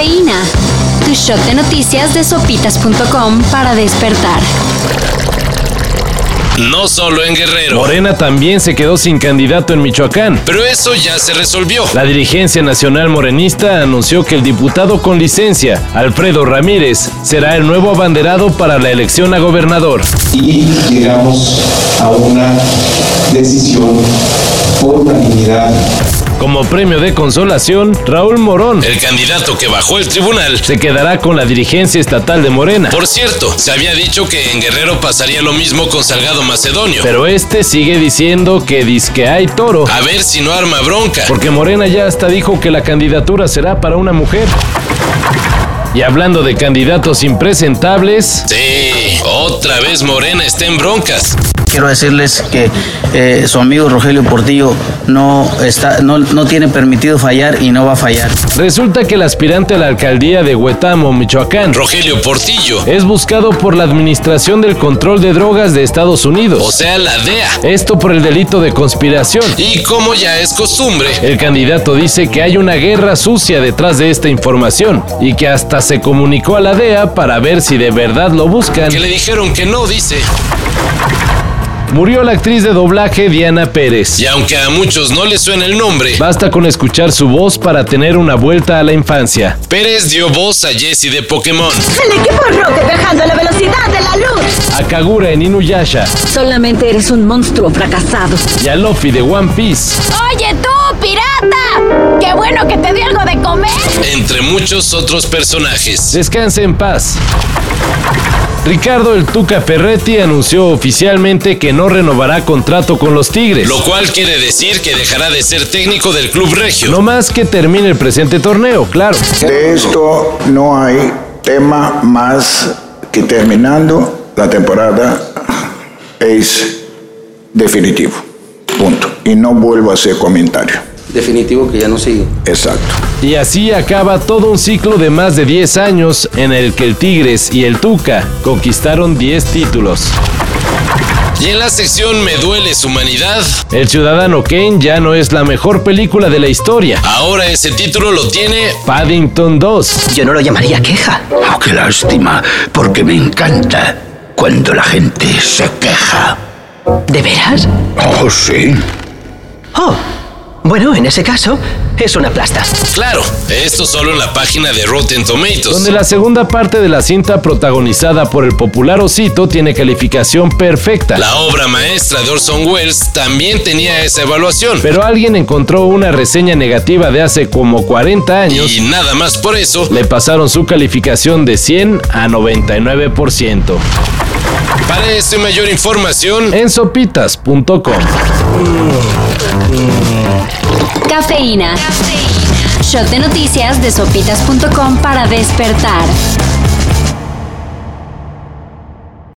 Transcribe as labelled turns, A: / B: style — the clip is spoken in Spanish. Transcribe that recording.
A: Cafeína. Tu shot de noticias de sopitas.com para despertar.
B: No solo en Guerrero.
C: Morena también se quedó sin candidato en Michoacán.
B: Pero eso ya se resolvió.
C: La dirigencia nacional morenista anunció que el diputado con licencia, Alfredo Ramírez, será el nuevo abanderado para la elección a gobernador.
D: Y llegamos a una decisión por unanimidad
C: como premio de consolación, Raúl Morón,
B: el candidato que bajó el tribunal,
C: se quedará con la dirigencia estatal de Morena.
B: Por cierto, se había dicho que en Guerrero pasaría lo mismo con Salgado Macedonio.
C: Pero este sigue diciendo que que hay toro.
B: A ver si no arma bronca.
C: Porque Morena ya hasta dijo que la candidatura será para una mujer. Y hablando de candidatos impresentables.
B: Sí, otra vez Morena está en broncas.
E: Quiero decirles que eh, su amigo Rogelio Portillo no, está, no, no tiene permitido fallar y no va a fallar.
C: Resulta que el aspirante a la alcaldía de Huetamo, Michoacán,
B: Rogelio Portillo,
C: es buscado por la Administración del Control de Drogas de Estados Unidos.
B: O sea, la DEA.
C: Esto por el delito de conspiración.
B: Y como ya es costumbre,
C: el candidato dice que hay una guerra sucia detrás de esta información y que hasta se comunicó a la DEA para ver si de verdad lo buscan.
B: Que le dijeron que no, dice
C: murió la actriz de doblaje Diana Pérez.
B: Y aunque a muchos no les suena el nombre,
C: basta con escuchar su voz para tener una vuelta a la infancia.
B: Pérez dio voz a Jessie de Pokémon.
F: El equipo Rocket viajando a la velocidad de la luz.
C: A Kagura en Inuyasha.
F: Solamente eres un monstruo fracasado.
C: Y a Luffy de One Piece.
F: Oye tú, pirata. Qué bueno que te di algo de comer.
B: Entre muchos otros personajes.
C: Descanse en paz. Ricardo El Tuca Ferretti anunció oficialmente que no renovará contrato con los Tigres.
B: Lo cual quiere decir que dejará de ser técnico del Club Regio.
C: No más que termine el presente torneo, claro.
G: De esto no hay tema más que terminando la temporada es definitivo. Punto. Y no vuelvo a hacer comentario
E: definitivo que ya no sigue.
G: Exacto.
C: Y así acaba todo un ciclo de más de 10 años en el que el Tigres y el Tuca conquistaron 10 títulos.
B: Y en la sección Me duele su humanidad,
C: El Ciudadano Kane ya no es la mejor película de la historia.
B: Ahora ese título lo tiene
C: Paddington 2.
H: Yo no lo llamaría queja.
I: Oh, qué lástima, porque me encanta cuando la gente se queja.
H: ¿De veras?
I: Oh, sí.
H: Oh, bueno, en ese caso, es una plasta.
B: Claro, esto solo en la página de Rotten Tomatoes.
C: Donde la segunda parte de la cinta protagonizada por el popular osito tiene calificación perfecta.
B: La obra maestra de Orson Welles también tenía esa evaluación.
C: Pero alguien encontró una reseña negativa de hace como 40 años.
B: Y nada más por eso,
C: le pasaron su calificación de 100 a 99%.
B: Para esto y mayor información
C: en sopitas.com.
A: Cafeína. Shot de noticias de sopitas.com para despertar.